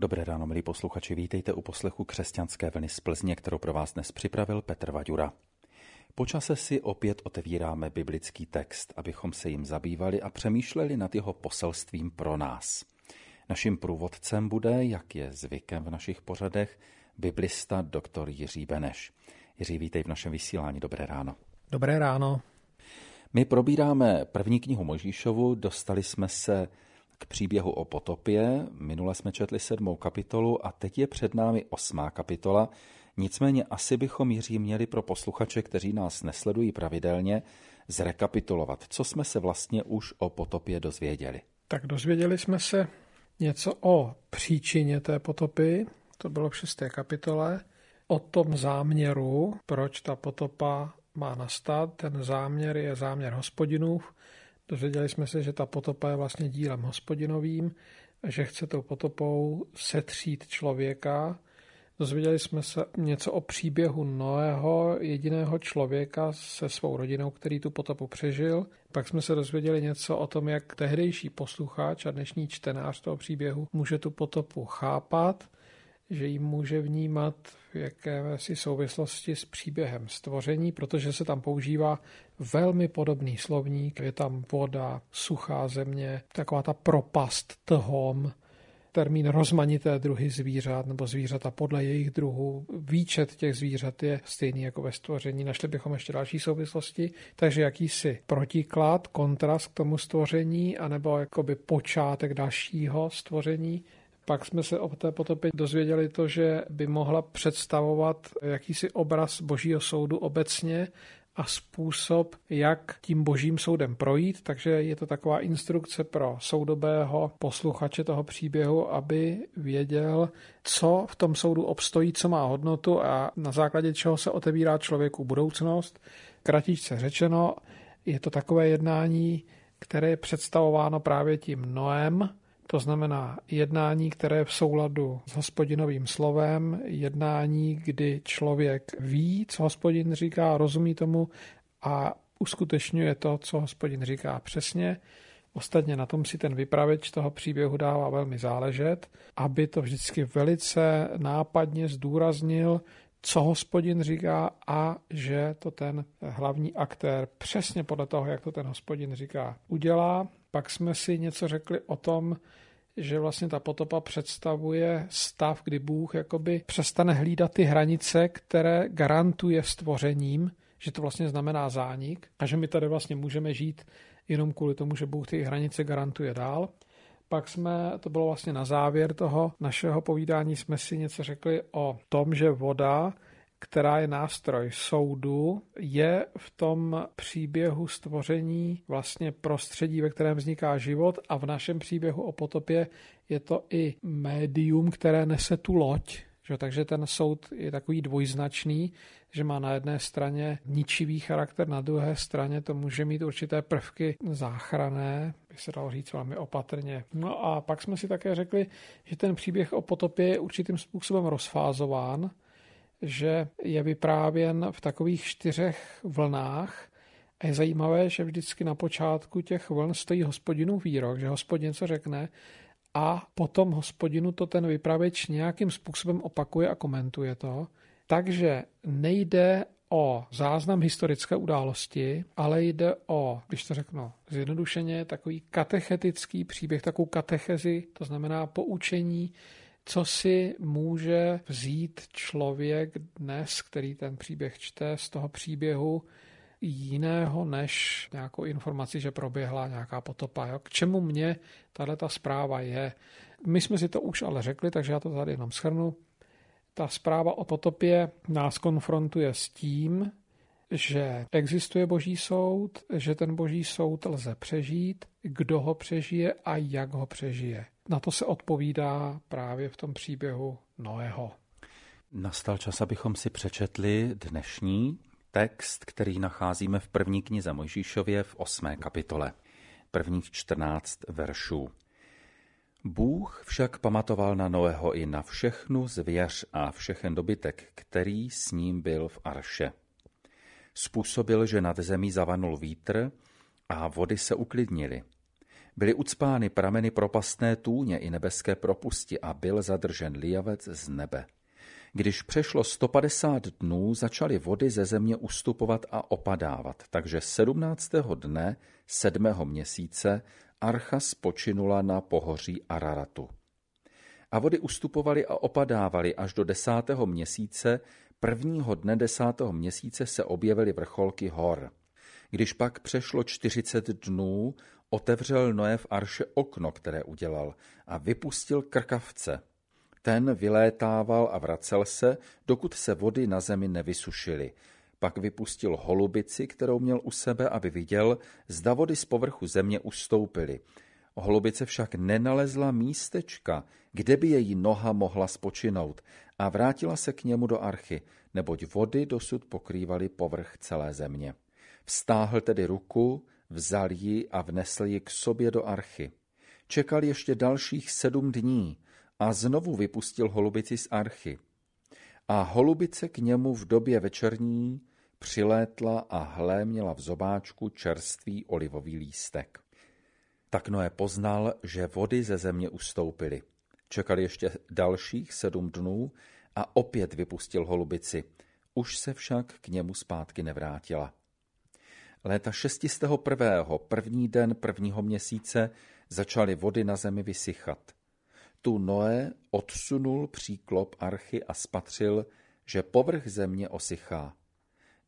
Dobré ráno, milí posluchači, vítejte u poslechu křesťanské vlny z Plzně, kterou pro vás dnes připravil Petr Vaďura. Počase si opět otevíráme biblický text, abychom se jim zabývali a přemýšleli nad jeho poselstvím pro nás. Naším průvodcem bude, jak je zvykem v našich pořadech, biblista doktor Jiří Beneš. Jiří, vítej v našem vysílání. Dobré ráno. Dobré ráno. My probíráme první knihu Možíšovu, dostali jsme se k příběhu o potopě. Minule jsme četli sedmou kapitolu a teď je před námi osmá kapitola. Nicméně asi bychom Jiří měli pro posluchače, kteří nás nesledují pravidelně, zrekapitulovat, co jsme se vlastně už o potopě dozvěděli. Tak dozvěděli jsme se něco o příčině té potopy, to bylo v šesté kapitole, o tom záměru, proč ta potopa má nastat. Ten záměr je záměr hospodinův, Dozvěděli jsme se, že ta potopa je vlastně dílem hospodinovým, že chce tou potopou setřít člověka. Dozvěděli jsme se něco o příběhu Noého, jediného člověka se svou rodinou, který tu potopu přežil. Pak jsme se dozvěděli něco o tom, jak tehdejší posluchač a dnešní čtenář toho příběhu může tu potopu chápat že ji může vnímat v jakési souvislosti s příběhem stvoření, protože se tam používá velmi podobný slovník. Je tam voda, suchá země, taková ta propast, thom, termín rozmanité druhy zvířat nebo zvířata podle jejich druhu. Výčet těch zvířat je stejný jako ve stvoření. Našli bychom ještě další souvislosti, takže jakýsi protiklad, kontrast k tomu stvoření, anebo jakoby počátek dalšího stvoření pak jsme se o té potopě dozvěděli to, že by mohla představovat jakýsi obraz božího soudu obecně a způsob, jak tím božím soudem projít, takže je to taková instrukce pro soudobého posluchače toho příběhu, aby věděl, co v tom soudu obstojí, co má hodnotu a na základě čeho se otevírá člověku budoucnost. Kratičce řečeno, je to takové jednání, které je představováno právě tím Noem, to znamená jednání, které je v souladu s hospodinovým slovem, jednání, kdy člověk ví, co hospodin říká, rozumí tomu a uskutečňuje to, co hospodin říká přesně. Ostatně na tom si ten vypravěč toho příběhu dává velmi záležet, aby to vždycky velice nápadně zdůraznil, co hospodin říká a že to ten hlavní aktér přesně podle toho, jak to ten hospodin říká, udělá. Pak jsme si něco řekli o tom, že vlastně ta potopa představuje stav, kdy Bůh jakoby přestane hlídat ty hranice, které garantuje stvořením, že to vlastně znamená zánik a že my tady vlastně můžeme žít jenom kvůli tomu, že Bůh ty hranice garantuje dál. Pak jsme, to bylo vlastně na závěr toho našeho povídání, jsme si něco řekli o tom, že voda která je nástroj soudu, je v tom příběhu stvoření vlastně prostředí, ve kterém vzniká život a v našem příběhu o potopě je to i médium, které nese tu loď. Že? Takže ten soud je takový dvojznačný, že má na jedné straně ničivý charakter, na druhé straně to může mít určité prvky záchrané, by se dalo říct velmi opatrně. No a pak jsme si také řekli, že ten příběh o potopě je určitým způsobem rozfázován, že je vyprávěn v takových čtyřech vlnách a je zajímavé, že vždycky na počátku těch vln stojí hospodinu výrok, že hospodin něco řekne a potom hospodinu to ten vypravěč nějakým způsobem opakuje a komentuje to. Takže nejde o záznam historické události, ale jde o, když to řeknu zjednodušeně, takový katechetický příběh, takovou katechezi, to znamená poučení co si může vzít člověk dnes, který ten příběh čte, z toho příběhu jiného než nějakou informaci, že proběhla nějaká potopa. Jo? K čemu mě tahle ta zpráva je? My jsme si to už ale řekli, takže já to tady jenom schrnu. Ta zpráva o potopě nás konfrontuje s tím, že existuje boží soud, že ten boží soud lze přežít, kdo ho přežije a jak ho přežije. Na to se odpovídá právě v tom příběhu Noého. Nastal čas, abychom si přečetli dnešní text, který nacházíme v první knize Mojžíšově v osmé kapitole, prvních čtrnáct veršů. Bůh však pamatoval na Noého i na všechnu zvěř a všechen dobytek, který s ním byl v Arše. Způsobil, že nad zemí zavanul vítr a vody se uklidnily – Byly ucpány prameny propastné tůně i nebeské propusti a byl zadržen lijavec z nebe. Když přešlo 150 dnů, začaly vody ze země ustupovat a opadávat, takže 17. dne sedmého měsíce archa spočinula na pohoří Araratu. A vody ustupovaly a opadávaly až do desátého měsíce, prvního dne desátého měsíce se objevily vrcholky hor. Když pak přešlo 40 dnů, otevřel Noé v arše okno, které udělal, a vypustil krkavce. Ten vylétával a vracel se, dokud se vody na zemi nevysušily. Pak vypustil holubici, kterou měl u sebe, aby viděl, zda vody z povrchu země ustoupily. Holubice však nenalezla místečka, kde by její noha mohla spočinout a vrátila se k němu do archy, neboť vody dosud pokrývaly povrch celé země. Vstáhl tedy ruku, vzal ji a vnesl ji k sobě do archy. Čekal ještě dalších sedm dní a znovu vypustil holubici z archy. A holubice k němu v době večerní přilétla a hle měla v zobáčku čerstvý olivový lístek. Tak Noé poznal, že vody ze země ustoupily. Čekal ještě dalších sedm dnů a opět vypustil holubici. Už se však k němu zpátky nevrátila. Léta 601. první den prvního měsíce začaly vody na zemi vysychat. Tu Noé odsunul příklop archy a spatřil, že povrch země osychá.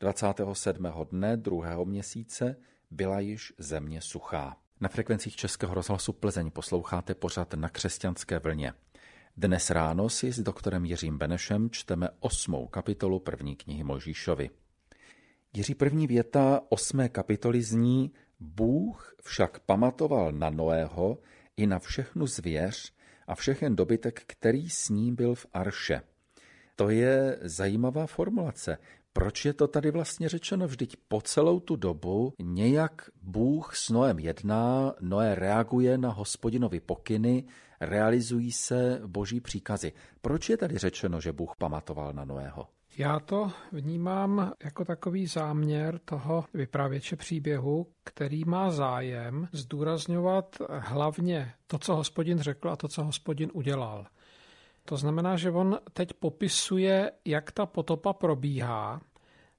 27. dne druhého měsíce byla již země suchá. Na frekvencích Českého rozhlasu Plzeň posloucháte pořad na křesťanské vlně. Dnes ráno si s doktorem Jiřím Benešem čteme osmou kapitolu první knihy Mojžíšovi. Jiří první věta osmé kapitoly zní Bůh však pamatoval na Noého i na všechnu zvěř a všechen dobytek, který s ním byl v Arše. To je zajímavá formulace. Proč je to tady vlastně řečeno? Vždyť po celou tu dobu nějak Bůh s Noem jedná, Noé reaguje na hospodinovi pokyny, realizují se boží příkazy. Proč je tady řečeno, že Bůh pamatoval na Noého? Já to vnímám jako takový záměr toho vypravěče příběhu, který má zájem zdůrazňovat hlavně to, co hospodin řekl a to, co hospodin udělal. To znamená, že on teď popisuje, jak ta potopa probíhá,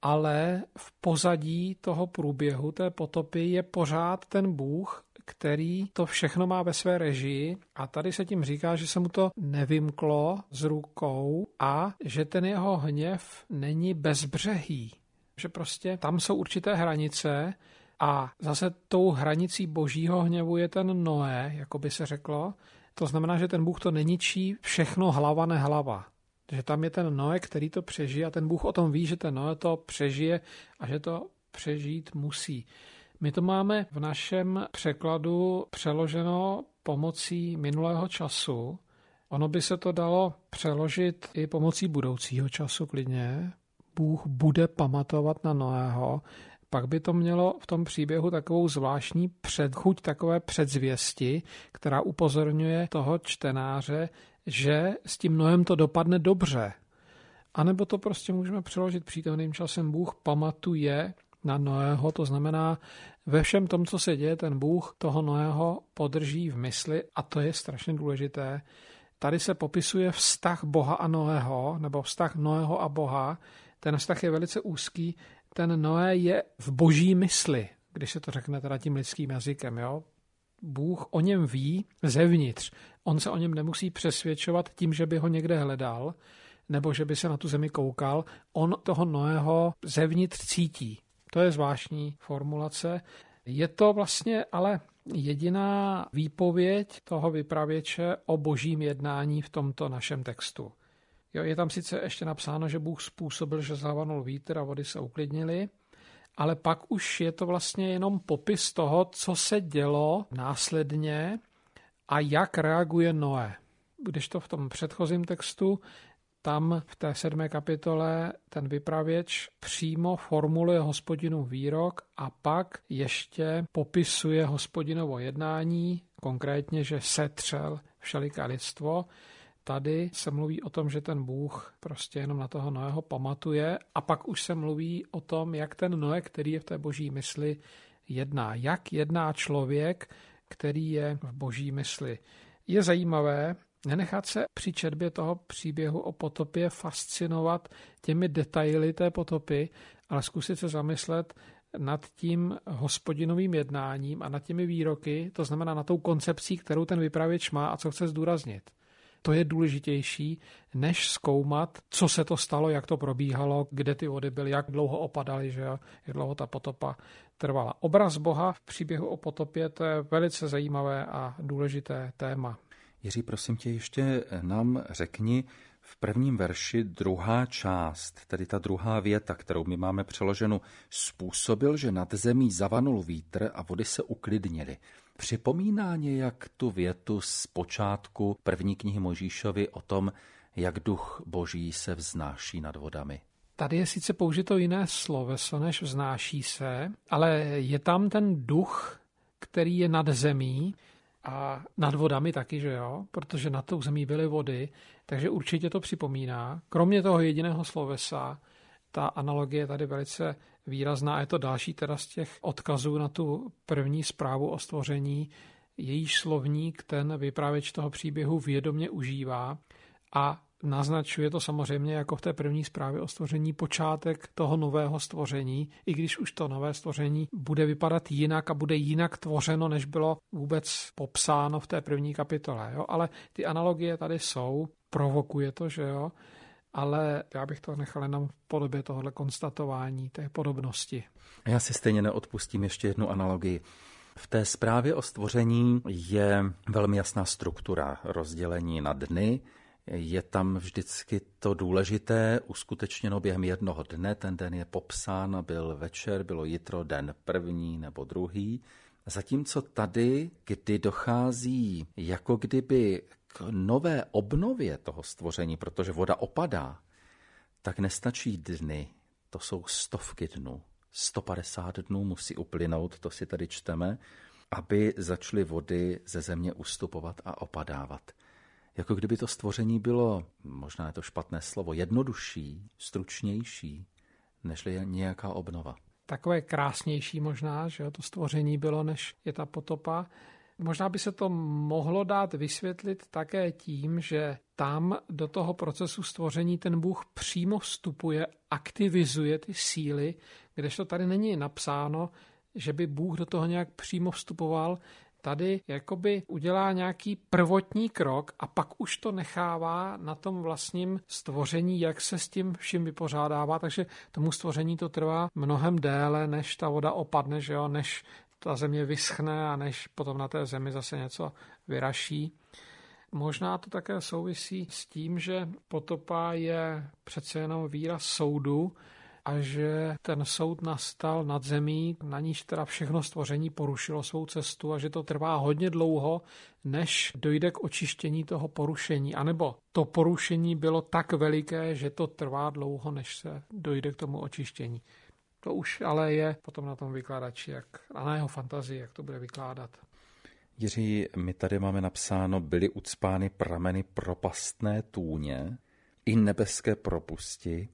ale v pozadí toho průběhu té potopy je pořád ten Bůh, který to všechno má ve své režii a tady se tím říká, že se mu to nevymklo z rukou a že ten jeho hněv není bezbřehý. Že prostě tam jsou určité hranice a zase tou hranicí božího hněvu je ten Noé, jako by se řeklo. To znamená, že ten Bůh to neničí všechno hlava nehlava. Že tam je ten Noé, který to přežije a ten Bůh o tom ví, že ten Noé to přežije a že to přežít musí. My to máme v našem překladu přeloženo pomocí minulého času. Ono by se to dalo přeložit i pomocí budoucího času klidně. Bůh bude pamatovat na Noého, pak by to mělo v tom příběhu takovou zvláštní předchuť, takové předzvěsti, která upozorňuje toho čtenáře, že s tím Noem to dopadne dobře. A nebo to prostě můžeme přeložit přítomným časem. Bůh pamatuje na Noého, to znamená, ve všem tom, co se děje, ten Bůh toho Noého podrží v mysli a to je strašně důležité. Tady se popisuje vztah Boha a Noého, nebo vztah Noého a Boha. Ten vztah je velice úzký. Ten Noé je v boží mysli, když se to řekne teda tím lidským jazykem. Jo? Bůh o něm ví zevnitř. On se o něm nemusí přesvědčovat tím, že by ho někde hledal, nebo že by se na tu zemi koukal. On toho Noého zevnitř cítí. To je zvláštní formulace. Je to vlastně ale jediná výpověď toho vypravěče o božím jednání v tomto našem textu. Jo, je tam sice ještě napsáno, že Bůh způsobil, že zavanul vítr a vody se uklidnily, ale pak už je to vlastně jenom popis toho, co se dělo následně a jak reaguje Noé. Když to v tom předchozím textu tam v té sedmé kapitole ten vypravěč přímo formuluje hospodinu výrok a pak ještě popisuje hospodinovo jednání, konkrétně, že setřel všeliká lidstvo. Tady se mluví o tom, že ten Bůh prostě jenom na toho Noého pamatuje a pak už se mluví o tom, jak ten Noé, který je v té boží mysli, jedná. Jak jedná člověk, který je v boží mysli. Je zajímavé nenechat se při četbě toho příběhu o potopě fascinovat těmi detaily té potopy, ale zkusit se zamyslet nad tím hospodinovým jednáním a nad těmi výroky, to znamená na tou koncepcí, kterou ten vypravěč má a co chce zdůraznit. To je důležitější, než zkoumat, co se to stalo, jak to probíhalo, kde ty vody byly, jak dlouho opadaly, že jak dlouho ta potopa trvala. Obraz Boha v příběhu o potopě to je velice zajímavé a důležité téma. Jiří, prosím tě, ještě nám řekni, v prvním verši druhá část, tedy ta druhá věta, kterou my máme přeloženu, způsobil, že nad zemí zavanul vítr a vody se uklidnily. Připomíná nějak tu větu z počátku první knihy Možíšovi o tom, jak duch boží se vznáší nad vodami. Tady je sice použito jiné sloveso než vznáší se, ale je tam ten duch, který je nad zemí a nad vodami taky, že jo, protože nad tou zemí byly vody, takže určitě to připomíná. Kromě toho jediného slovesa, ta analogie je tady velice výrazná. Je to další teda z těch odkazů na tu první zprávu o stvoření, jejíž slovník ten vypravěč toho příběhu vědomě užívá a naznačuje to samozřejmě jako v té první zprávě o stvoření počátek toho nového stvoření, i když už to nové stvoření bude vypadat jinak a bude jinak tvořeno, než bylo vůbec popsáno v té první kapitole. Jo? Ale ty analogie tady jsou, provokuje to, že jo, ale já bych to nechal jenom v podobě tohohle konstatování, té podobnosti. Já si stejně neodpustím ještě jednu analogii. V té zprávě o stvoření je velmi jasná struktura rozdělení na dny, je tam vždycky to důležité uskutečněno během jednoho dne. Ten den je popsán, byl večer, bylo jitro, den první nebo druhý. Zatímco tady, kdy dochází jako kdyby k nové obnově toho stvoření, protože voda opadá, tak nestačí dny, to jsou stovky dnů. 150 dnů musí uplynout, to si tady čteme, aby začaly vody ze země ustupovat a opadávat jako kdyby to stvoření bylo, možná je to špatné slovo, jednodušší, stručnější, než je nějaká obnova. Takové krásnější možná, že to stvoření bylo, než je ta potopa. Možná by se to mohlo dát vysvětlit také tím, že tam do toho procesu stvoření ten Bůh přímo vstupuje, aktivizuje ty síly, kdežto tady není napsáno, že by Bůh do toho nějak přímo vstupoval, tady jakoby udělá nějaký prvotní krok a pak už to nechává na tom vlastním stvoření, jak se s tím vším vypořádává, takže tomu stvoření to trvá mnohem déle, než ta voda opadne, že jo, než ta země vyschne a než potom na té zemi zase něco vyraší. Možná to také souvisí s tím, že potopa je přece jenom výraz soudu, a že ten soud nastal nad zemí, na níž teda všechno stvoření porušilo svou cestu a že to trvá hodně dlouho, než dojde k očištění toho porušení. A nebo to porušení bylo tak veliké, že to trvá dlouho, než se dojde k tomu očištění. To už ale je potom na tom vykladači jak, a na jeho fantazii, jak to bude vykládat. Jiří, my tady máme napsáno, byly ucpány prameny propastné tůně i nebeské propusti,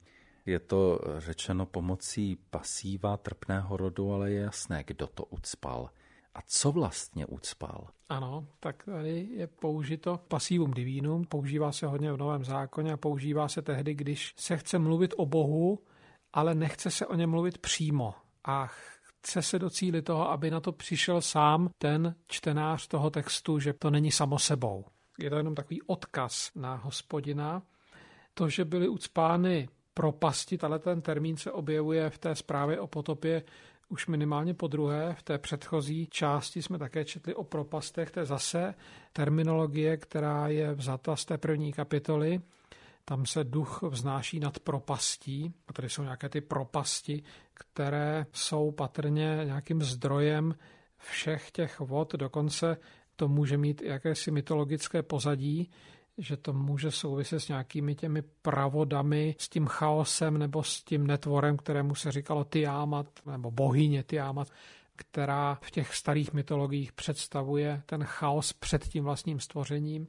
je to řečeno pomocí pasíva trpného rodu, ale je jasné, kdo to ucpal. A co vlastně ucpal? Ano, tak tady je použito pasívum divinum, používá se hodně v Novém zákoně a používá se tehdy, když se chce mluvit o Bohu, ale nechce se o něm mluvit přímo. A chce se docílit toho, aby na to přišel sám ten čtenář toho textu, že to není samo sebou. Je to jenom takový odkaz na hospodina. To, že byly ucpány propasti. Tahle ten termín se objevuje v té zprávě o potopě už minimálně po druhé. V té předchozí části jsme také četli o propastech. To je zase terminologie, která je vzata z té první kapitoly. Tam se duch vznáší nad propastí. A tady jsou nějaké ty propasti, které jsou patrně nějakým zdrojem všech těch vod. Dokonce to může mít jakési mytologické pozadí, že to může souviset s nějakými těmi pravodami, s tím chaosem nebo s tím netvorem, kterému se říkalo Tiamat, nebo bohyně Tiamat, která v těch starých mytologiích představuje ten chaos před tím vlastním stvořením.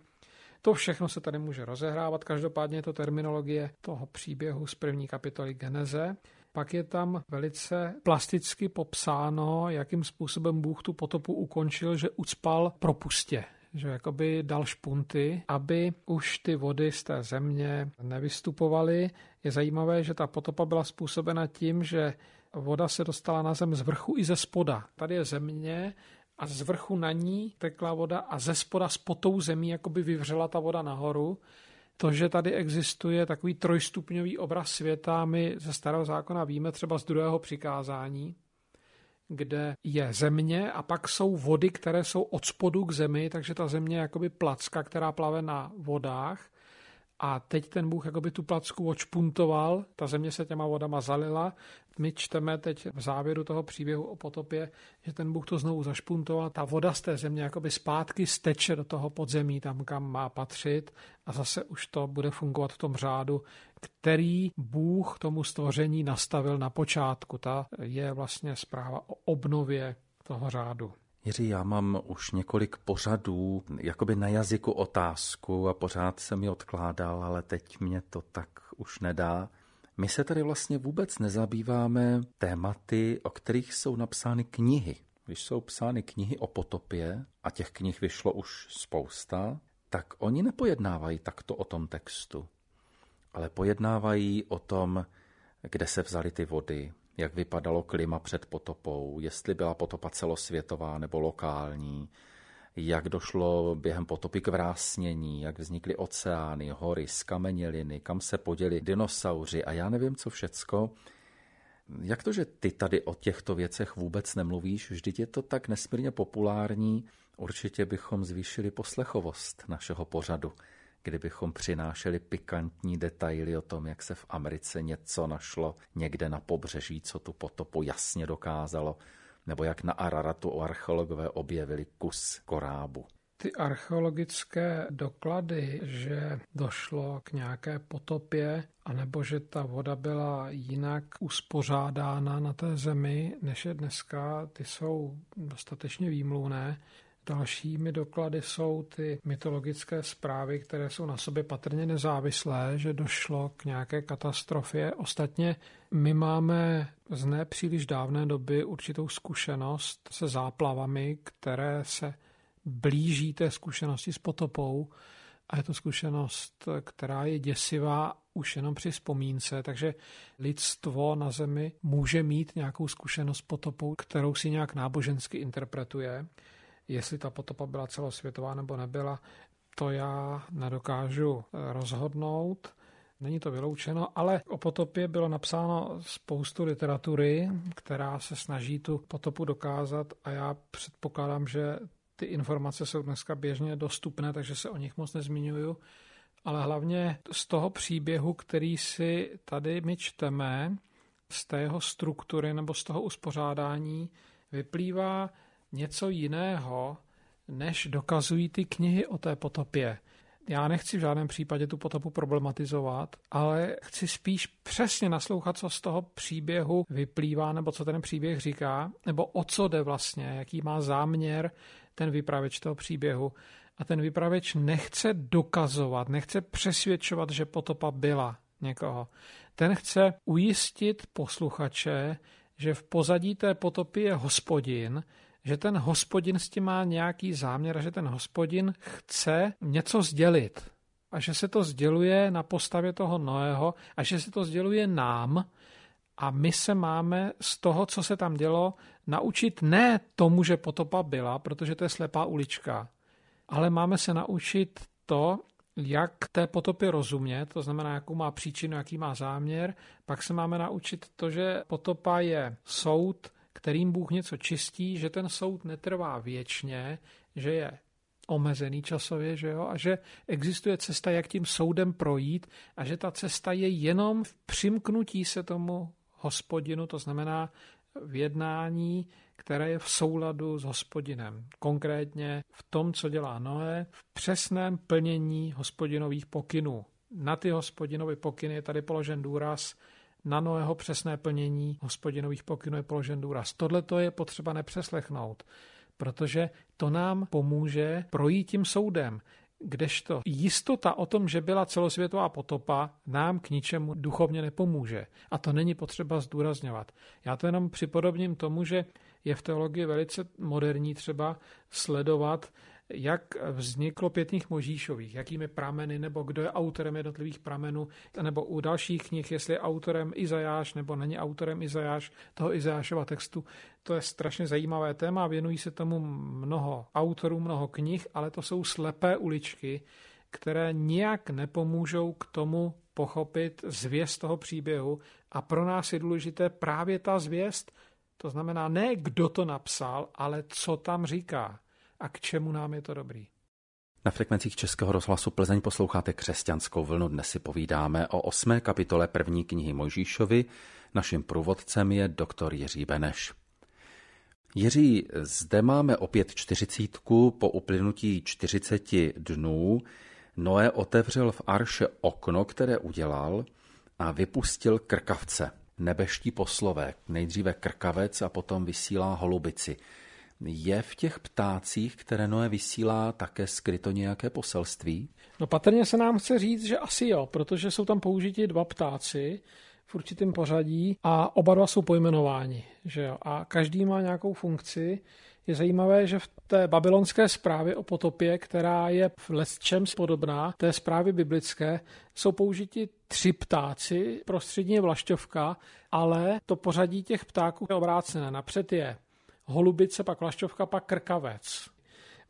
To všechno se tady může rozehrávat, každopádně je to terminologie toho příběhu z první kapitoly Geneze. Pak je tam velice plasticky popsáno, jakým způsobem Bůh tu potopu ukončil, že ucpal propustě, že jakoby dal špunty, aby už ty vody z té země nevystupovaly. Je zajímavé, že ta potopa byla způsobena tím, že voda se dostala na zem z vrchu i ze spoda. Tady je země a z vrchu na ní tekla voda a ze spoda s potou zemí jakoby vyvřela ta voda nahoru. To, že tady existuje takový trojstupňový obraz světa, my ze starého zákona víme třeba z druhého přikázání, kde je země a pak jsou vody, které jsou od spodu k zemi, takže ta země je jakoby placka, která plave na vodách. A teď ten Bůh jakoby tu placku odšpuntoval, ta země se těma vodama zalila. My čteme teď v závěru toho příběhu o potopě, že ten Bůh to znovu zašpuntoval. Ta voda z té země jakoby zpátky steče do toho podzemí, tam, kam má patřit a zase už to bude fungovat v tom řádu, který Bůh tomu stvoření nastavil na počátku. Ta je vlastně zpráva o obnově toho řádu. Jiří, já mám už několik pořadů jakoby na jazyku otázku a pořád jsem ji odkládal, ale teď mě to tak už nedá. My se tady vlastně vůbec nezabýváme tématy, o kterých jsou napsány knihy. Když jsou psány knihy o potopě, a těch knih vyšlo už spousta, tak oni nepojednávají takto o tom textu, ale pojednávají o tom, kde se vzaly ty vody, jak vypadalo klima před potopou, jestli byla potopa celosvětová nebo lokální, jak došlo během potopy k vrásnění, jak vznikly oceány, hory, skameněliny, kam se poděli dinosauři a já nevím co všecko. Jak to, že ty tady o těchto věcech vůbec nemluvíš? Vždyť je to tak nesmírně populární. Určitě bychom zvýšili poslechovost našeho pořadu kdybychom přinášeli pikantní detaily o tom, jak se v Americe něco našlo někde na pobřeží, co tu potopu jasně dokázalo, nebo jak na Araratu archeologové objevili kus korábu. Ty archeologické doklady, že došlo k nějaké potopě, anebo že ta voda byla jinak uspořádána na té zemi, než je dneska, ty jsou dostatečně výmluvné. Dalšími doklady jsou ty mytologické zprávy, které jsou na sobě patrně nezávislé, že došlo k nějaké katastrofě. Ostatně my máme z nepříliš dávné doby určitou zkušenost se záplavami, které se blíží té zkušenosti s potopou. A je to zkušenost, která je děsivá už jenom při vzpomínce, takže lidstvo na Zemi může mít nějakou zkušenost s potopou, kterou si nějak nábožensky interpretuje. Jestli ta potopa byla celosvětová nebo nebyla, to já nedokážu eh, rozhodnout. Není to vyloučeno, ale o potopě bylo napsáno spoustu literatury, která se snaží tu potopu dokázat a já předpokládám, že ty informace jsou dneska běžně dostupné, takže se o nich moc nezmiňuju. Ale hlavně z toho příběhu, který si tady my čteme, z té jeho struktury nebo z toho uspořádání, vyplývá, něco jiného, než dokazují ty knihy o té potopě. Já nechci v žádném případě tu potopu problematizovat, ale chci spíš přesně naslouchat, co z toho příběhu vyplývá, nebo co ten příběh říká, nebo o co jde vlastně, jaký má záměr ten vypravěč toho příběhu. A ten vypravěč nechce dokazovat, nechce přesvědčovat, že potopa byla někoho. Ten chce ujistit posluchače, že v pozadí té potopy je hospodin, že ten hospodin s tím má nějaký záměr a že ten hospodin chce něco sdělit. A že se to sděluje na postavě toho Noého a že se to sděluje nám a my se máme z toho, co se tam dělo, naučit ne tomu, že potopa byla, protože to je slepá ulička, ale máme se naučit to, jak té potopě rozumět, to znamená, jakou má příčinu, jaký má záměr. Pak se máme naučit to, že potopa je soud, kterým Bůh něco čistí, že ten soud netrvá věčně, že je omezený časově, že jo, a že existuje cesta, jak tím soudem projít a že ta cesta je jenom v přimknutí se tomu hospodinu, to znamená v jednání, které je v souladu s hospodinem. Konkrétně v tom, co dělá Noé, v přesném plnění hospodinových pokynů. Na ty hospodinové pokyny je tady položen důraz na Noého přesné plnění hospodinových pokynů je položen důraz. Tohle to je potřeba nepřeslechnout, protože to nám pomůže projít tím soudem. Kdežto jistota o tom, že byla celosvětová potopa, nám k ničemu duchovně nepomůže. A to není potřeba zdůrazňovat. Já to jenom připodobním tomu, že je v teologii velice moderní třeba sledovat jak vzniklo pětných Možíšových, jakými prameny, nebo kdo je autorem jednotlivých pramenů, nebo u dalších knih, jestli je autorem Izajáš, nebo není autorem Izajáš, toho Izajášova textu. To je strašně zajímavé téma, věnují se tomu mnoho autorů, mnoho knih, ale to jsou slepé uličky, které nijak nepomůžou k tomu pochopit zvěst toho příběhu. A pro nás je důležité právě ta zvěst, to znamená ne kdo to napsal, ale co tam říká a k čemu nám je to dobrý. Na frekvencích Českého rozhlasu Plzeň posloucháte křesťanskou vlnu. Dnes si povídáme o osmé kapitole první knihy Mojžíšovi. Naším průvodcem je doktor Jiří Beneš. Jiří, zde máme opět čtyřicítku. Po uplynutí čtyřiceti dnů Noé otevřel v Arše okno, které udělal a vypustil krkavce. Nebeští poslové, nejdříve krkavec a potom vysílá holubici. Je v těch ptácích, které Noé vysílá, také skryto nějaké poselství? No patrně se nám chce říct, že asi jo, protože jsou tam použiti dva ptáci v určitém pořadí a oba dva jsou pojmenováni. Že jo? A každý má nějakou funkci. Je zajímavé, že v té babylonské zprávě o potopě, která je v lesčem podobná té zprávy biblické, jsou použiti tři ptáci, prostřední je vlašťovka, ale to pořadí těch ptáků je obrácené. Napřed je holubice, pak lašťovka, pak krkavec.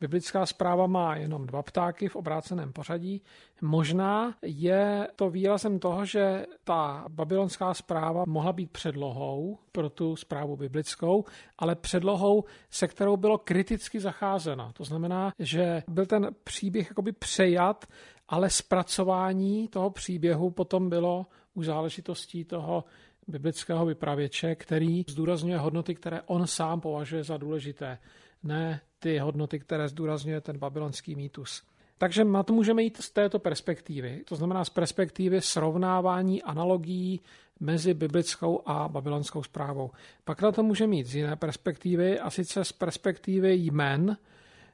Biblická zpráva má jenom dva ptáky v obráceném pořadí. Možná je to výrazem toho, že ta babylonská zpráva mohla být předlohou pro tu zprávu biblickou, ale předlohou, se kterou bylo kriticky zacházeno. To znamená, že byl ten příběh jakoby přejat, ale zpracování toho příběhu potom bylo u záležitostí toho biblického vypravěče, který zdůrazňuje hodnoty, které on sám považuje za důležité, ne ty hodnoty, které zdůrazňuje ten babylonský mýtus. Takže na to můžeme jít z této perspektivy, to znamená z perspektivy srovnávání analogií mezi biblickou a babylonskou zprávou. Pak na to můžeme jít z jiné perspektivy, a sice z perspektivy jmen.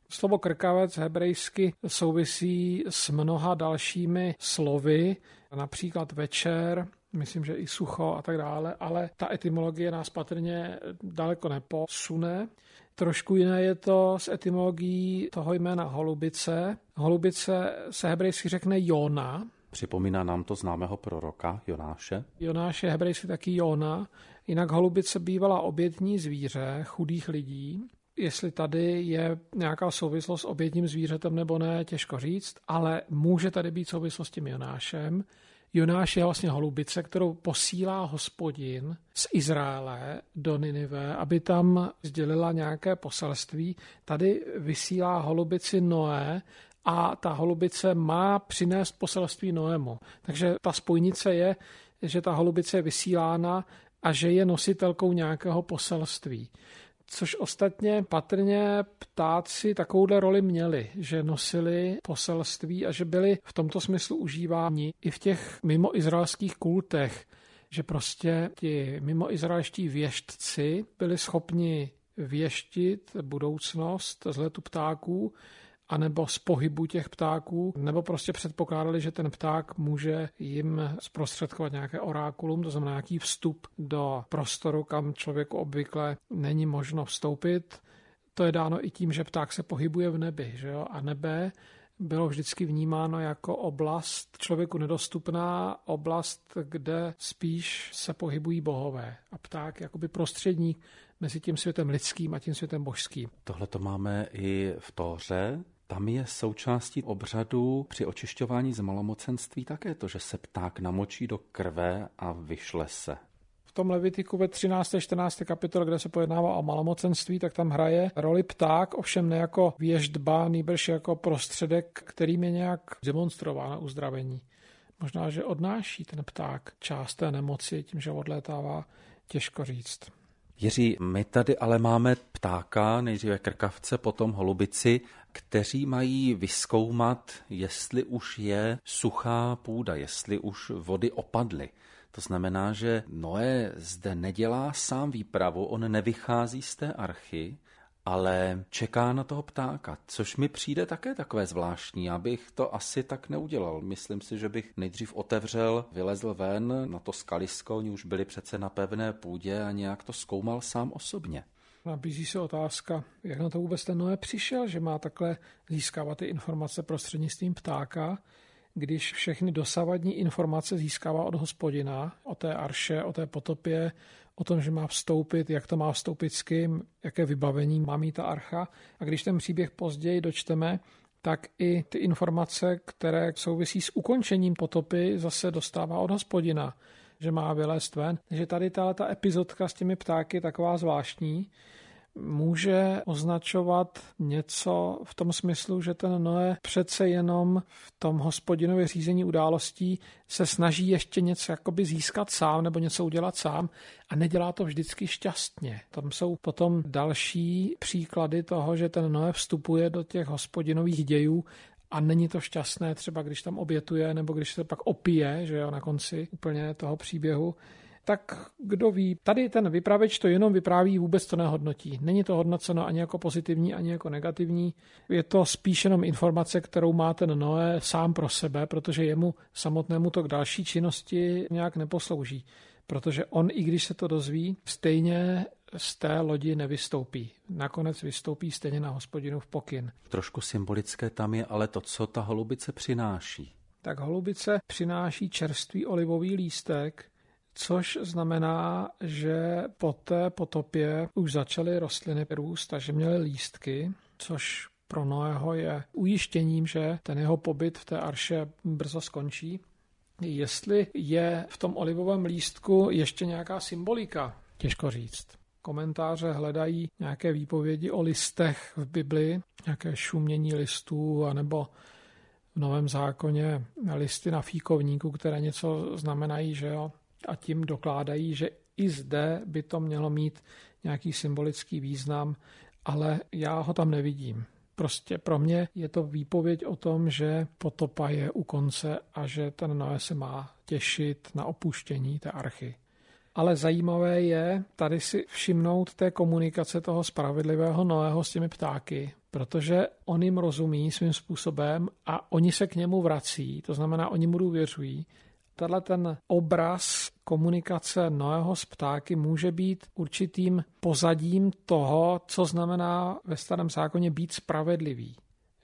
Slovo krkavec hebrejsky souvisí s mnoha dalšími slovy, například večer, myslím, že i sucho a tak dále, ale ta etymologie nás patrně daleko neposune. Trošku jiné je to s etymologií toho jména holubice. Holubice se hebrejsky řekne Jona. Připomíná nám to známého proroka Jonáše. Jonáš je hebrejsky taky Jona. Jinak holubice bývala obětní zvíře chudých lidí. Jestli tady je nějaká souvislost s obětním zvířetem nebo ne, těžko říct, ale může tady být souvislost s tím Jonášem. Jonáš je vlastně holubice, kterou posílá hospodin z Izraele do Ninive, aby tam sdělila nějaké poselství. Tady vysílá holubici Noé a ta holubice má přinést poselství Noému. Takže ta spojnice je, že ta holubice je vysílána a že je nositelkou nějakého poselství což ostatně patrně ptáci takovouhle roli měli, že nosili poselství a že byli v tomto smyslu užíváni i v těch mimoizraelských kultech, že prostě ti mimoizraelští věštci byli schopni věštit budoucnost z letu ptáků anebo z pohybu těch ptáků, nebo prostě předpokládali, že ten pták může jim zprostředkovat nějaké orákulum, to znamená nějaký vstup do prostoru, kam člověku obvykle není možno vstoupit. To je dáno i tím, že pták se pohybuje v nebi, že jo? a nebe bylo vždycky vnímáno jako oblast člověku nedostupná, oblast, kde spíš se pohybují bohové. A pták jakoby prostředník mezi tím světem lidským a tím světem božským. Tohle to máme i v Tóře, tam je součástí obřadu při očišťování z malomocenství také to, že se pták namočí do krve a vyšle se. V tom Levitiku ve 13. 14. kapitole, kde se pojednává o malomocenství, tak tam hraje roli pták, ovšem ne jako věždba, nýbrž jako prostředek, kterým je nějak demonstrováno uzdravení. Možná, že odnáší ten pták část té nemoci tím, že odlétává, těžko říct. Jiří, my tady ale máme ptáka, nejdříve krkavce, potom holubici, kteří mají vyskoumat, jestli už je suchá půda, jestli už vody opadly. To znamená, že Noé zde nedělá sám výpravu, on nevychází z té archy, ale čeká na toho ptáka, což mi přijde také takové zvláštní. Já bych to asi tak neudělal. Myslím si, že bych nejdřív otevřel, vylezl ven na to skalisko, oni už byli přece na pevné půdě a nějak to zkoumal sám osobně. Nabízí se otázka, jak na to vůbec ten Noé přišel, že má takhle získávat ty informace prostřednictvím ptáka, když všechny dosavadní informace získává od hospodina, o té arše, o té potopě, o tom, že má vstoupit, jak to má vstoupit s kým, jaké vybavení má mít ta archa. A když ten příběh později dočteme, tak i ty informace, které souvisí s ukončením potopy, zase dostává od hospodina, že má vylézt ven. Takže tady ta epizodka s těmi ptáky je taková zvláštní, může označovat něco v tom smyslu, že ten Noé přece jenom v tom hospodinově řízení událostí se snaží ještě něco jakoby získat sám nebo něco udělat sám a nedělá to vždycky šťastně. Tam jsou potom další příklady toho, že ten Noé vstupuje do těch hospodinových dějů a není to šťastné, třeba když tam obětuje nebo když se pak opije, že jo, na konci úplně toho příběhu, tak kdo ví, tady ten vypravěč to jenom vypráví, vůbec to nehodnotí. Není to hodnoceno ani jako pozitivní, ani jako negativní. Je to spíš jenom informace, kterou má ten Noé sám pro sebe, protože jemu samotnému to k další činnosti nějak neposlouží. Protože on, i když se to dozví, stejně z té lodi nevystoupí. Nakonec vystoupí stejně na hospodinu v pokyn. Trošku symbolické tam je ale to, co ta holubice přináší. Tak holubice přináší čerstvý olivový lístek, což znamená, že po té potopě už začaly rostliny růst a že měly lístky, což pro Noého je ujištěním, že ten jeho pobyt v té arše brzo skončí. Jestli je v tom olivovém lístku ještě nějaká symbolika, těžko říct. Komentáře hledají nějaké výpovědi o listech v Bibli, nějaké šumění listů, anebo v Novém zákoně listy na fíkovníku, které něco znamenají, že jo, a tím dokládají, že i zde by to mělo mít nějaký symbolický význam, ale já ho tam nevidím. Prostě pro mě je to výpověď o tom, že potopa je u konce a že ten Noé se má těšit na opuštění té archy. Ale zajímavé je tady si všimnout té komunikace toho spravedlivého Noého s těmi ptáky, protože on jim rozumí svým způsobem a oni se k němu vrací, to znamená, oni mu důvěřují tenhle ten obraz komunikace Noého s ptáky může být určitým pozadím toho, co znamená ve starém zákoně být spravedlivý.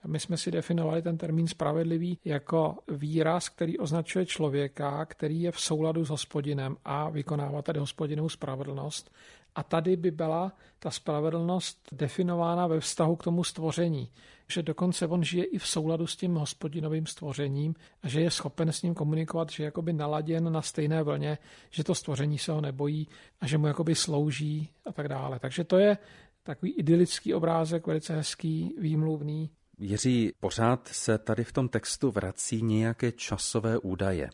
My jsme si definovali ten termín spravedlivý jako výraz, který označuje člověka, který je v souladu s hospodinem a vykonává tady hospodinovou spravedlnost. A tady by byla ta spravedlnost definována ve vztahu k tomu stvoření. Že dokonce on žije i v souladu s tím hospodinovým stvořením a že je schopen s ním komunikovat, že je jakoby naladěn na stejné vlně, že to stvoření se ho nebojí a že mu jakoby slouží a tak dále. Takže to je takový idylický obrázek, velice hezký, výmluvný. Jiří, pořád se tady v tom textu vrací nějaké časové údaje.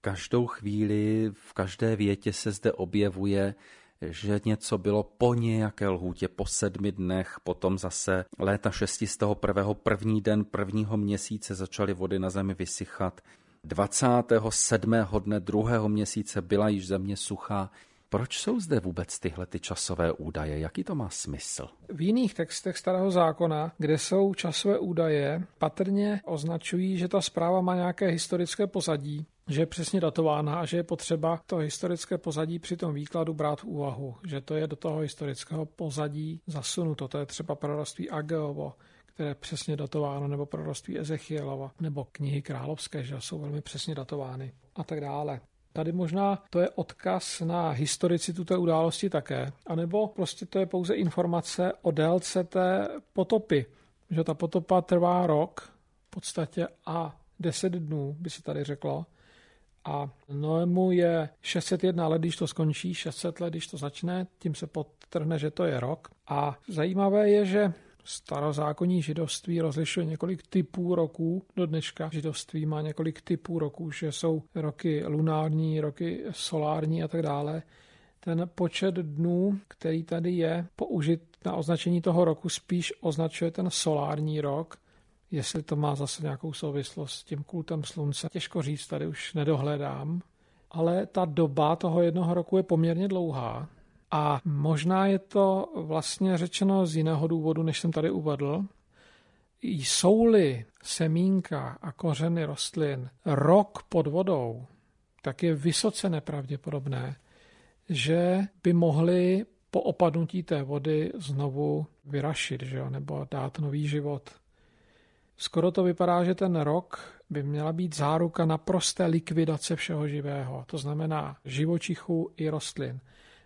Každou chvíli, v každé větě se zde objevuje že něco bylo po nějaké lhůtě, po sedmi dnech, potom zase léta šesti z toho prvého první den prvního měsíce začaly vody na zemi vysychat. 27. dne druhého měsíce byla již země suchá. Proč jsou zde vůbec tyhle ty časové údaje? Jaký to má smysl? V jiných textech Starého zákona, kde jsou časové údaje, patrně označují, že ta zpráva má nějaké historické pozadí, že je přesně datována a že je potřeba to historické pozadí při tom výkladu brát v úvahu, že to je do toho historického pozadí zasunuto. To je třeba proroctví Ageovo, které je přesně datováno, nebo proroctví Ezechielova, nebo knihy královské, že jsou velmi přesně datovány a tak dále. Tady možná to je odkaz na historicitu té události také, anebo prostě to je pouze informace o délce té potopy, že ta potopa trvá rok v podstatě a 10 dnů, by se tady řeklo, a Noému je 601 let, když to skončí, 600 let, když to začne, tím se podtrhne, že to je rok. A zajímavé je, že starozákonní židovství rozlišuje několik typů roků. Do dneška židovství má několik typů roků, že jsou roky lunární, roky solární a tak dále. Ten počet dnů, který tady je použit na označení toho roku, spíš označuje ten solární rok, Jestli to má zase nějakou souvislost s tím kultem slunce, těžko říct, tady už nedohledám. Ale ta doba toho jednoho roku je poměrně dlouhá A možná je to vlastně řečeno z jiného důvodu, než jsem tady uvedl. Jsou-li semínka a kořeny rostlin rok pod vodou, tak je vysoce nepravděpodobné, že by mohly po opadnutí té vody znovu vyrašit, že jo, nebo dát nový život. Skoro to vypadá, že ten rok by měla být záruka naprosté likvidace všeho živého, to znamená živočichů i rostlin.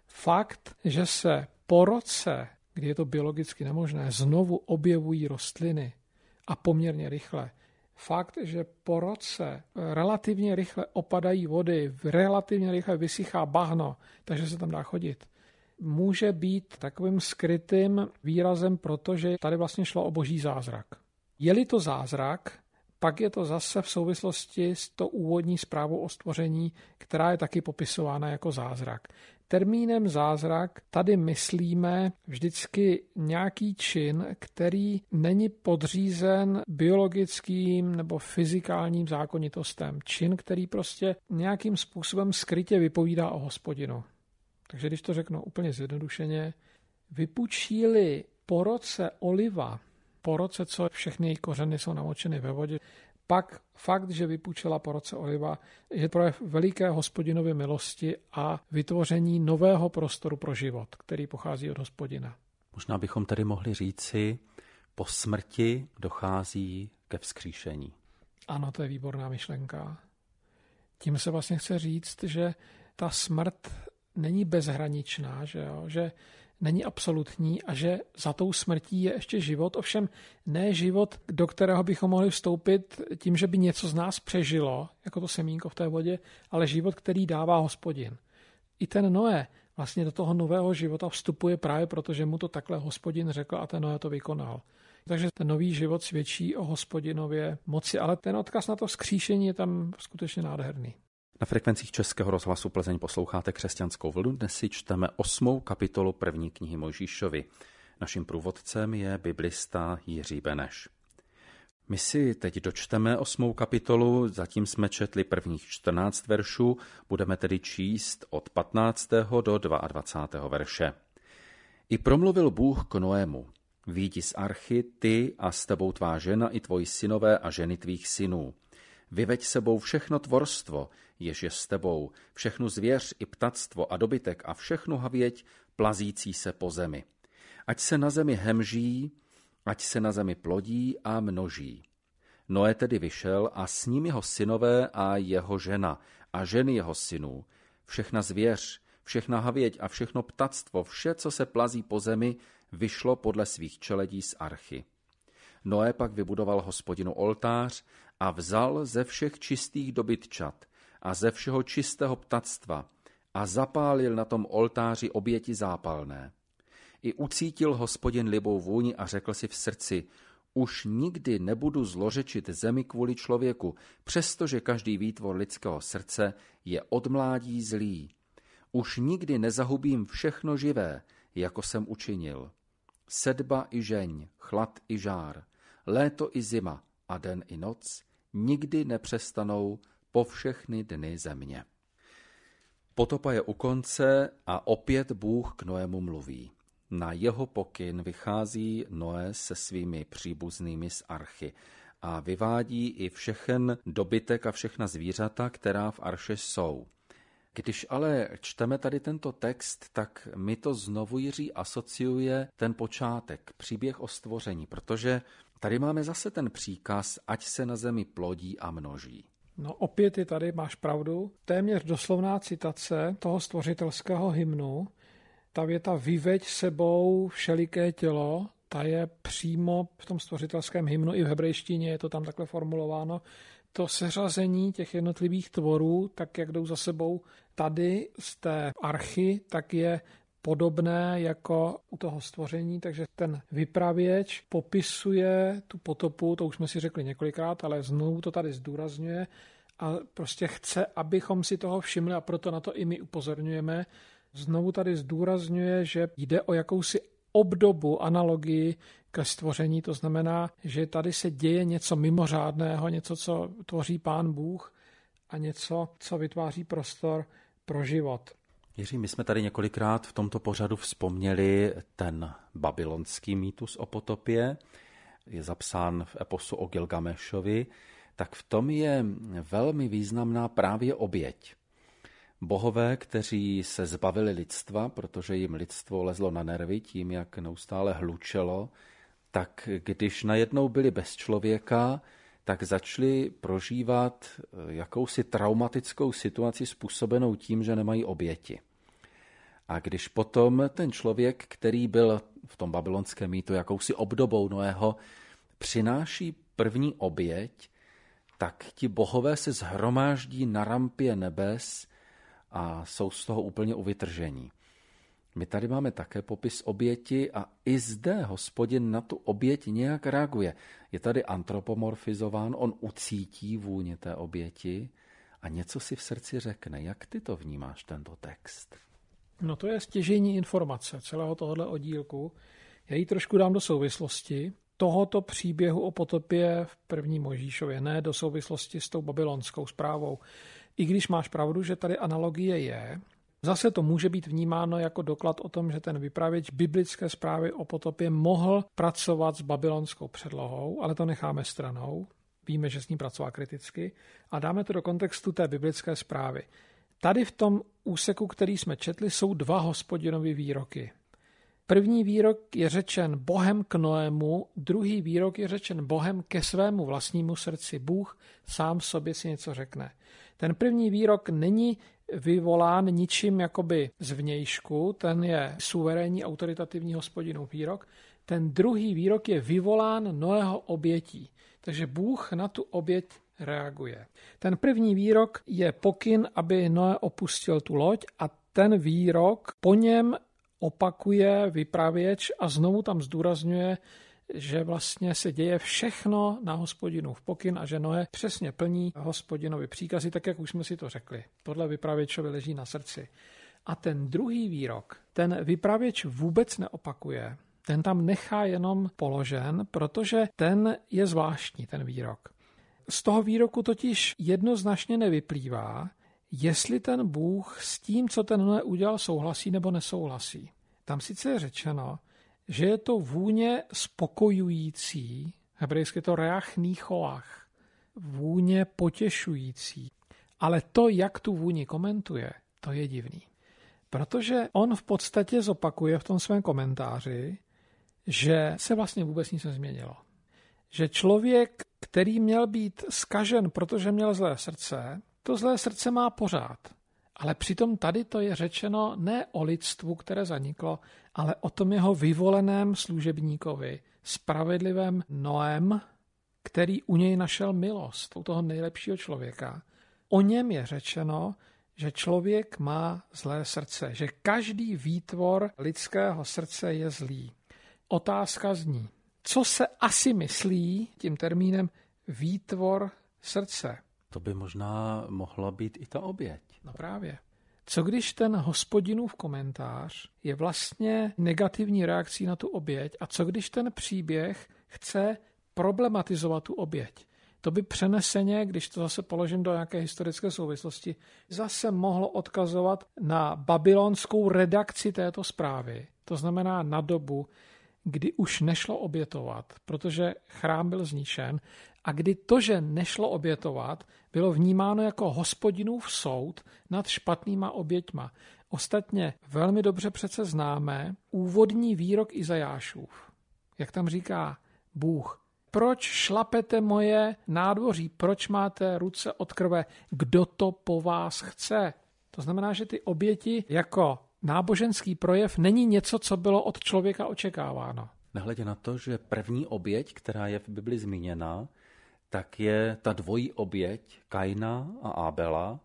Fakt, že se po roce, kdy je to biologicky nemožné, znovu objevují rostliny a poměrně rychle, fakt, že po roce relativně rychle opadají vody, relativně rychle vysychá bahno, takže se tam dá chodit, může být takovým skrytým výrazem, protože tady vlastně šlo o boží zázrak. Je-li to zázrak, pak je to zase v souvislosti s to úvodní zprávou o stvoření, která je taky popisována jako zázrak. Termínem zázrak tady myslíme vždycky nějaký čin, který není podřízen biologickým nebo fyzikálním zákonitostem. Čin, který prostě nějakým způsobem skrytě vypovídá o hospodinu. Takže když to řeknu úplně zjednodušeně, vypučí-li po roce oliva, po roce, co všechny její kořeny jsou namočeny ve vodě, pak fakt, že vypůjčila po roce oliva, je projev veliké hospodinovy milosti a vytvoření nového prostoru pro život, který pochází od hospodina. Možná bychom tedy mohli říci, po smrti dochází ke vzkříšení. Ano, to je výborná myšlenka. Tím se vlastně chce říct, že ta smrt není bezhraničná, že, jo? že není absolutní a že za tou smrtí je ještě život, ovšem ne život, do kterého bychom mohli vstoupit tím, že by něco z nás přežilo, jako to semínko v té vodě, ale život, který dává hospodin. I ten Noé vlastně do toho nového života vstupuje právě proto, že mu to takhle hospodin řekl a ten Noé to vykonal. Takže ten nový život svědčí o hospodinově moci, ale ten odkaz na to vzkříšení je tam skutečně nádherný. Na frekvencích Českého rozhlasu Plzeň posloucháte křesťanskou vlnu. Dnes si čteme osmou kapitolu první knihy Mojžíšovi. Naším průvodcem je biblista Jiří Beneš. My si teď dočteme osmou kapitolu, zatím jsme četli prvních 14 veršů, budeme tedy číst od 15. do 22. verše. I promluvil Bůh k Noému. Výjdi z archy, ty a s tebou tvá žena i tvoji synové a ženy tvých synů Vyveď sebou všechno tvorstvo, jež je s tebou, všechnu zvěř i ptactvo a dobytek a všechnu havěť plazící se po zemi. Ať se na zemi hemží, ať se na zemi plodí a množí. Noé tedy vyšel a s ním jeho synové a jeho žena a ženy jeho synů, všechna zvěř, všechna havěť a všechno ptactvo, vše, co se plazí po zemi, vyšlo podle svých čeledí z archy. Noé pak vybudoval hospodinu oltář a vzal ze všech čistých dobytčat a ze všeho čistého ptactva a zapálil na tom oltáři oběti zápalné. I ucítil hospodin libou vůni a řekl si v srdci, už nikdy nebudu zlořečit zemi kvůli člověku, přestože každý výtvor lidského srdce je od mládí zlý. Už nikdy nezahubím všechno živé, jako jsem učinil. Sedba i žeň, chlad i žár, léto i zima a den i noc, nikdy nepřestanou po všechny dny země. Potopa je u konce a opět Bůh k Noému mluví. Na jeho pokyn vychází Noé se svými příbuznými z archy a vyvádí i všechen dobytek a všechna zvířata, která v arše jsou. Když ale čteme tady tento text, tak mi to znovu Jiří asociuje ten počátek, příběh o stvoření, protože Tady máme zase ten příkaz, ať se na zemi plodí a množí. No opět je tady, máš pravdu, téměř doslovná citace toho stvořitelského hymnu. Ta věta vyveď sebou všeliké tělo, ta je přímo v tom stvořitelském hymnu i v hebrejštině je to tam takhle formulováno. To seřazení těch jednotlivých tvorů, tak jak jdou za sebou tady z té archy, tak je podobné jako u toho stvoření, takže ten vypravěč popisuje tu potopu, to už jsme si řekli několikrát, ale znovu to tady zdůrazňuje a prostě chce, abychom si toho všimli a proto na to i my upozorňujeme. Znovu tady zdůrazňuje, že jde o jakousi obdobu, analogii ke stvoření, to znamená, že tady se děje něco mimořádného, něco, co tvoří pán Bůh a něco, co vytváří prostor pro život. Jiří, my jsme tady několikrát v tomto pořadu vzpomněli ten babylonský mýtus o potopě, je zapsán v eposu o Gilgamešovi, tak v tom je velmi významná právě oběť. Bohové, kteří se zbavili lidstva, protože jim lidstvo lezlo na nervy tím, jak neustále hlučelo, tak když najednou byli bez člověka, tak začali prožívat jakousi traumatickou situaci způsobenou tím, že nemají oběti. A když potom ten člověk, který byl v tom babylonském mýtu jakousi obdobou Noého, přináší první oběť, tak ti bohové se zhromáždí na rampě nebes a jsou z toho úplně uvytržení. My tady máme také popis oběti a i zde hospodin na tu oběť nějak reaguje. Je tady antropomorfizován, on ucítí vůně té oběti a něco si v srdci řekne. Jak ty to vnímáš, tento text? No to je stěžení informace celého tohohle oddílku. Já ji trošku dám do souvislosti tohoto příběhu o potopě v první Možíšově, ne do souvislosti s tou babylonskou zprávou. I když máš pravdu, že tady analogie je, Zase to může být vnímáno jako doklad o tom, že ten vypravěč biblické zprávy o potopě mohl pracovat s babylonskou předlohou, ale to necháme stranou. Víme, že s ní pracoval kriticky a dáme to do kontextu té biblické zprávy. Tady v tom úseku, který jsme četli, jsou dva hospodinovy výroky. První výrok je řečen Bohem k Noému, druhý výrok je řečen Bohem ke svému vlastnímu srdci. Bůh sám sobě si něco řekne. Ten první výrok není vyvolán ničím jakoby zvnějšku, ten je suverénní autoritativní hospodinův výrok. Ten druhý výrok je vyvolán Noého obětí. Takže Bůh na tu oběť reaguje. Ten první výrok je pokyn, aby Noé opustil tu loď a ten výrok po něm opakuje vypravěč a znovu tam zdůrazňuje, že vlastně se děje všechno na v pokyn a že Noé přesně plní hospodinovi příkazy, tak jak už jsme si to řekli. Tohle vypravěčovi leží na srdci. A ten druhý výrok, ten vypravěč vůbec neopakuje, ten tam nechá jenom položen, protože ten je zvláštní, ten výrok. Z toho výroku totiž jednoznačně nevyplývá, jestli ten Bůh s tím, co ten Noé udělal, souhlasí nebo nesouhlasí. Tam sice je řečeno, že je to vůně spokojující, hebrejsky to reach níchoach, vůně potěšující. Ale to, jak tu vůni komentuje, to je divný. Protože on v podstatě zopakuje v tom svém komentáři, že se vlastně vůbec nic nezměnilo. Že člověk, který měl být skažen, protože měl zlé srdce, to zlé srdce má pořád. Ale přitom tady to je řečeno ne o lidstvu, které zaniklo, ale o tom jeho vyvoleném služebníkovi, spravedlivém Noem, který u něj našel milost, u toho nejlepšího člověka. O něm je řečeno, že člověk má zlé srdce, že každý výtvor lidského srdce je zlý. Otázka zní, co se asi myslí tím termínem výtvor srdce? To by možná mohla být i ta oběť. No právě. Co když ten hospodinův komentář je vlastně negativní reakcí na tu oběť a co když ten příběh chce problematizovat tu oběť? To by přeneseně, když to zase položím do nějaké historické souvislosti, zase mohlo odkazovat na babylonskou redakci této zprávy. To znamená na dobu, kdy už nešlo obětovat, protože chrám byl zničen a kdy to, že nešlo obětovat, bylo vnímáno jako hospodinův soud nad špatnýma oběťma. Ostatně velmi dobře přece známe úvodní výrok Izajášův. Jak tam říká Bůh, proč šlapete moje nádvoří, proč máte ruce od krve, kdo to po vás chce? To znamená, že ty oběti jako náboženský projev není něco, co bylo od člověka očekáváno. Nehledě na to, že první oběť, která je v Bibli zmíněna, tak je ta dvojí oběť Kaina a Abela,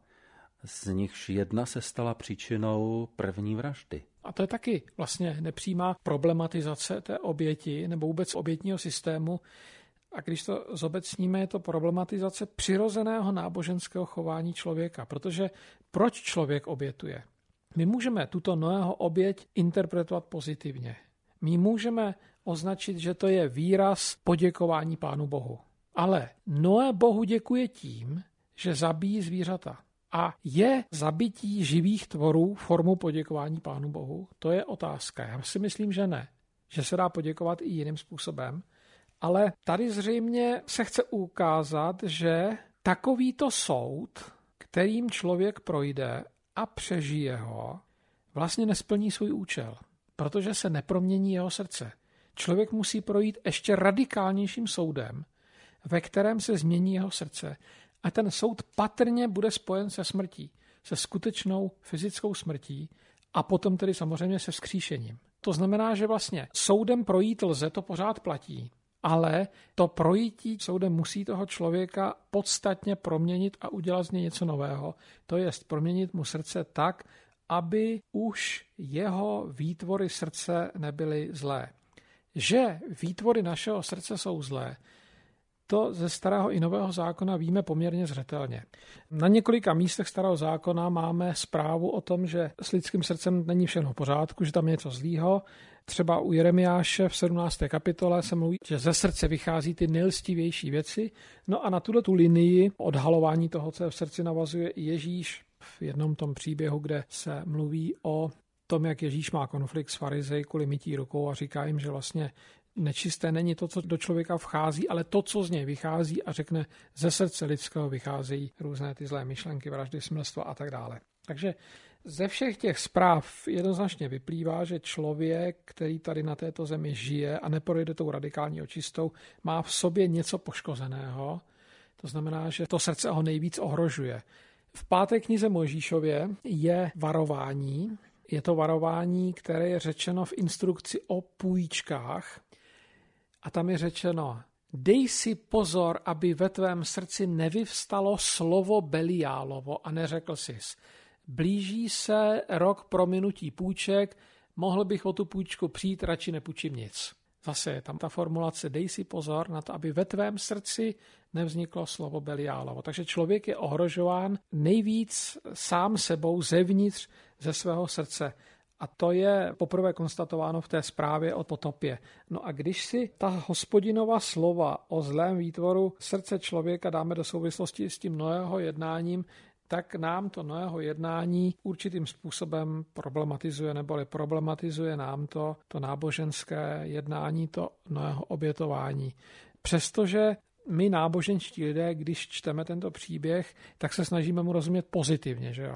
z nichž jedna se stala příčinou první vraždy. A to je taky vlastně nepřímá problematizace té oběti nebo vůbec obětního systému. A když to zobecníme, je to problematizace přirozeného náboženského chování člověka. Protože proč člověk obětuje? My můžeme tuto Noého oběť interpretovat pozitivně. My můžeme označit, že to je výraz poděkování Pánu Bohu. Ale Noé Bohu děkuje tím, že zabíjí zvířata. A je zabití živých tvorů formou poděkování Pánu Bohu? To je otázka. Já si myslím, že ne. Že se dá poděkovat i jiným způsobem. Ale tady zřejmě se chce ukázat, že takovýto soud, kterým člověk projde a přežije ho, vlastně nesplní svůj účel, protože se nepromění jeho srdce. Člověk musí projít ještě radikálnějším soudem, ve kterém se změní jeho srdce. A ten soud patrně bude spojen se smrtí, se skutečnou fyzickou smrtí a potom tedy samozřejmě se vzkříšením. To znamená, že vlastně soudem projít lze, to pořád platí, ale to projítí soudem musí toho člověka podstatně proměnit a udělat z něj něco nového. To je proměnit mu srdce tak, aby už jeho výtvory srdce nebyly zlé. Že výtvory našeho srdce jsou zlé, to ze starého i nového zákona víme poměrně zřetelně. Na několika místech starého zákona máme zprávu o tom, že s lidským srdcem není všechno v pořádku, že tam je něco zlýho. Třeba u Jeremiáše v 17. kapitole se mluví, že ze srdce vychází ty nejlstivější věci. No a na tuto tu linii odhalování toho, co je v srdci, navazuje i Ježíš v jednom tom příběhu, kde se mluví o tom, jak Ježíš má konflikt s farizej kvůli mytí rukou a říká jim, že vlastně nečisté není to, co do člověka vchází, ale to, co z něj vychází a řekne, ze srdce lidského vycházejí různé ty zlé myšlenky, vraždy, smilstva a tak dále. Takže ze všech těch zpráv jednoznačně vyplývá, že člověk, který tady na této zemi žije a neprojde tou radikální očistou, má v sobě něco poškozeného. To znamená, že to srdce ho nejvíc ohrožuje. V páté knize Mojžíšově je varování. Je to varování, které je řečeno v instrukci o půjčkách. A tam je řečeno, dej si pozor, aby ve tvém srdci nevyvstalo slovo Beliálovo a neřekl sis, blíží se rok prominutí půjček, mohl bych o tu půjčku přijít, radši nepůjčím nic. Zase je tam ta formulace, dej si pozor na to, aby ve tvém srdci nevzniklo slovo Beliálovo. Takže člověk je ohrožován nejvíc sám sebou zevnitř ze svého srdce. A to je poprvé konstatováno v té zprávě o potopě. No a když si ta hospodinova slova o zlém výtvoru srdce člověka dáme do souvislosti s tím Noého jednáním, tak nám to Noého jednání určitým způsobem problematizuje, neboli problematizuje nám to, to náboženské jednání, to Noého obětování. Přestože my náboženští lidé, když čteme tento příběh, tak se snažíme mu rozumět pozitivně, že jo?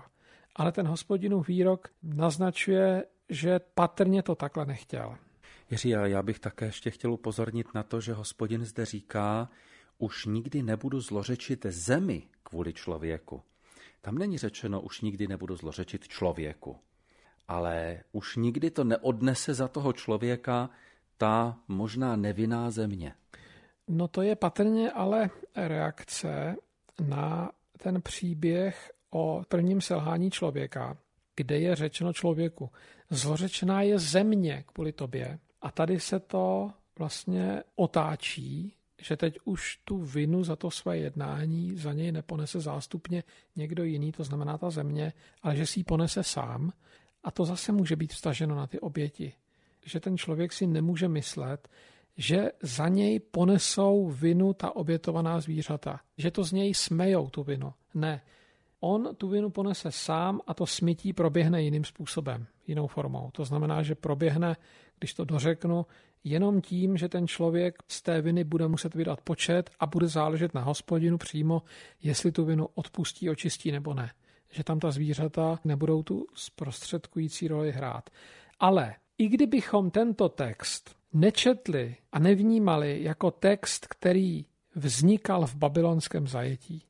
ale ten hospodinův výrok naznačuje, že patrně to takhle nechtěl. Jiří, já bych také ještě chtěl upozornit na to, že hospodin zde říká, už nikdy nebudu zlořečit zemi kvůli člověku. Tam není řečeno, už nikdy nebudu zlořečit člověku. Ale už nikdy to neodnese za toho člověka ta možná nevinná země. No to je patrně ale reakce na ten příběh o prvním selhání člověka, kde je řečeno člověku, zlořečená je země kvůli tobě. A tady se to vlastně otáčí, že teď už tu vinu za to své jednání za něj neponese zástupně někdo jiný, to znamená ta země, ale že si ji ponese sám. A to zase může být vstaženo na ty oběti. Že ten člověk si nemůže myslet, že za něj ponesou vinu ta obětovaná zvířata. Že to z něj smejou tu vinu. Ne, On tu vinu ponese sám a to smytí proběhne jiným způsobem, jinou formou. To znamená, že proběhne, když to dořeknu, jenom tím, že ten člověk z té viny bude muset vydat počet a bude záležet na hospodinu přímo, jestli tu vinu odpustí, očistí nebo ne. Že tam ta zvířata nebudou tu zprostředkující roli hrát. Ale i kdybychom tento text nečetli a nevnímali jako text, který vznikal v babylonském zajetí,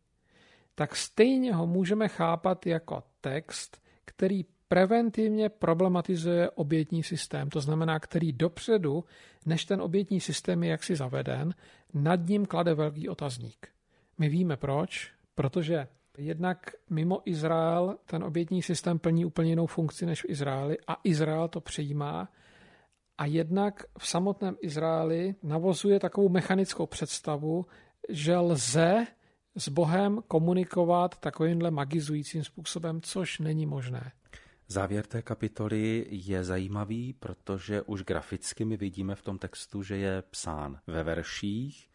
tak stejně ho můžeme chápat jako text, který preventivně problematizuje obětní systém, to znamená, který dopředu, než ten obětní systém je jaksi zaveden, nad ním klade velký otazník. My víme proč, protože jednak mimo Izrael ten obětní systém plní úplně jinou funkci než v Izraeli a Izrael to přijímá a jednak v samotném Izraeli navozuje takovou mechanickou představu, že lze s Bohem komunikovat takovýmhle magizujícím způsobem, což není možné. Závěr té kapitoly je zajímavý, protože už graficky my vidíme v tom textu, že je psán ve verších,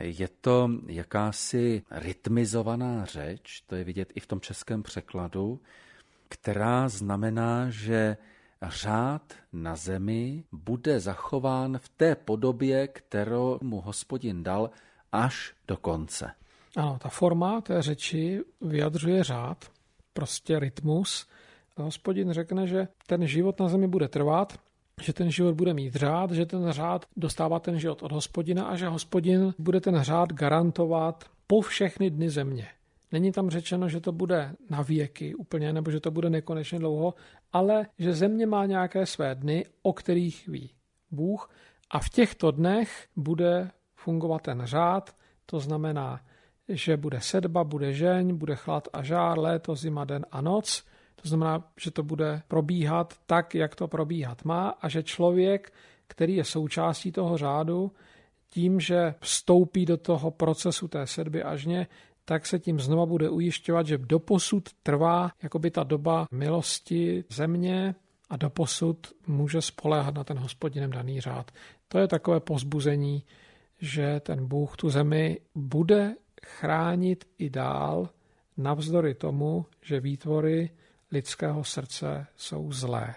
Je to jakási rytmizovaná řeč, to je vidět i v tom českém překladu, která znamená, že řád na zemi bude zachován v té podobě, kterou mu hospodin dal až do konce. Ano, ta forma té řeči vyjadřuje řád, prostě rytmus. Hospodin řekne, že ten život na zemi bude trvat, že ten život bude mít řád, že ten řád dostává ten život od hospodina a že hospodin bude ten řád garantovat po všechny dny země. Není tam řečeno, že to bude na věky úplně, nebo že to bude nekonečně dlouho, ale že země má nějaké své dny, o kterých ví Bůh a v těchto dnech bude fungovat ten řád, to znamená, že bude sedba, bude žeň, bude chlad a žár, léto, zima, den a noc. To znamená, že to bude probíhat tak, jak to probíhat má a že člověk, který je součástí toho řádu, tím, že vstoupí do toho procesu té sedby a žně, tak se tím znova bude ujišťovat, že doposud trvá jakoby ta doba milosti země a doposud může spoléhat na ten hospodinem daný řád. To je takové pozbuzení, že ten Bůh tu zemi bude chránit i dál, navzdory tomu, že výtvory lidského srdce jsou zlé.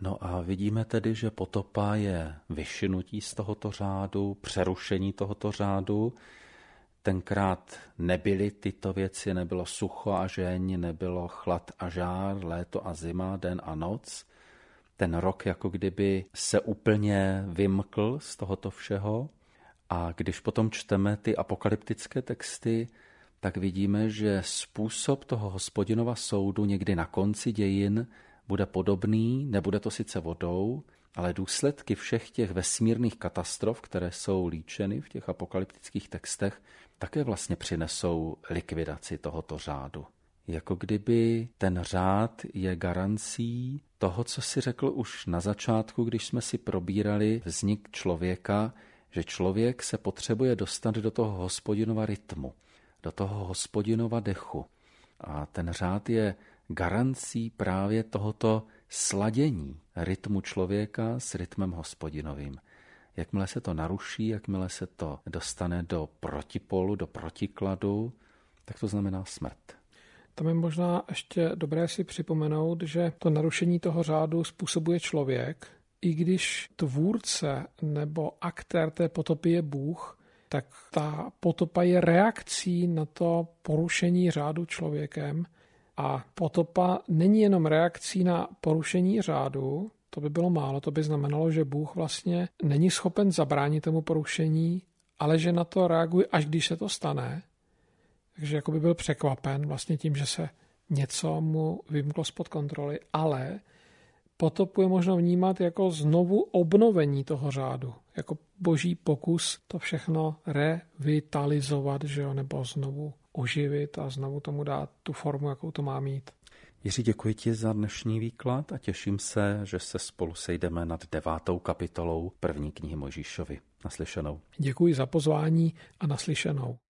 No a vidíme tedy, že potopa je vyšinutí z tohoto řádu, přerušení tohoto řádu. Tenkrát nebyly tyto věci, nebylo sucho a žeň, nebylo chlad a žár, léto a zima, den a noc. Ten rok jako kdyby se úplně vymkl z tohoto všeho. A když potom čteme ty apokalyptické texty, tak vidíme, že způsob toho hospodinova soudu někdy na konci dějin bude podobný, nebude to sice vodou, ale důsledky všech těch vesmírných katastrof, které jsou líčeny v těch apokalyptických textech, také vlastně přinesou likvidaci tohoto řádu. Jako kdyby ten řád je garancí toho, co si řekl už na začátku, když jsme si probírali vznik člověka, že člověk se potřebuje dostat do toho hospodinova rytmu, do toho hospodinova dechu. A ten řád je garancí právě tohoto sladění rytmu člověka s rytmem hospodinovým. Jakmile se to naruší, jakmile se to dostane do protipolu, do protikladu, tak to znamená smrt. Tam je možná ještě dobré si připomenout, že to narušení toho řádu způsobuje člověk, i když tvůrce nebo aktér té potopy je Bůh, tak ta potopa je reakcí na to porušení řádu člověkem. A potopa není jenom reakcí na porušení řádu, to by bylo málo, to by znamenalo, že Bůh vlastně není schopen zabránit tomu porušení, ale že na to reaguje, až když se to stane. Takže jako by byl překvapen vlastně tím, že se něco mu vymklo spod kontroly, ale potopu je možno vnímat jako znovu obnovení toho řádu, jako boží pokus to všechno revitalizovat, že jo, nebo znovu oživit a znovu tomu dát tu formu, jakou to má mít. Jiří, děkuji ti za dnešní výklad a těším se, že se spolu sejdeme nad devátou kapitolou první knihy Mojžíšovi. Naslyšenou. Děkuji za pozvání a naslyšenou.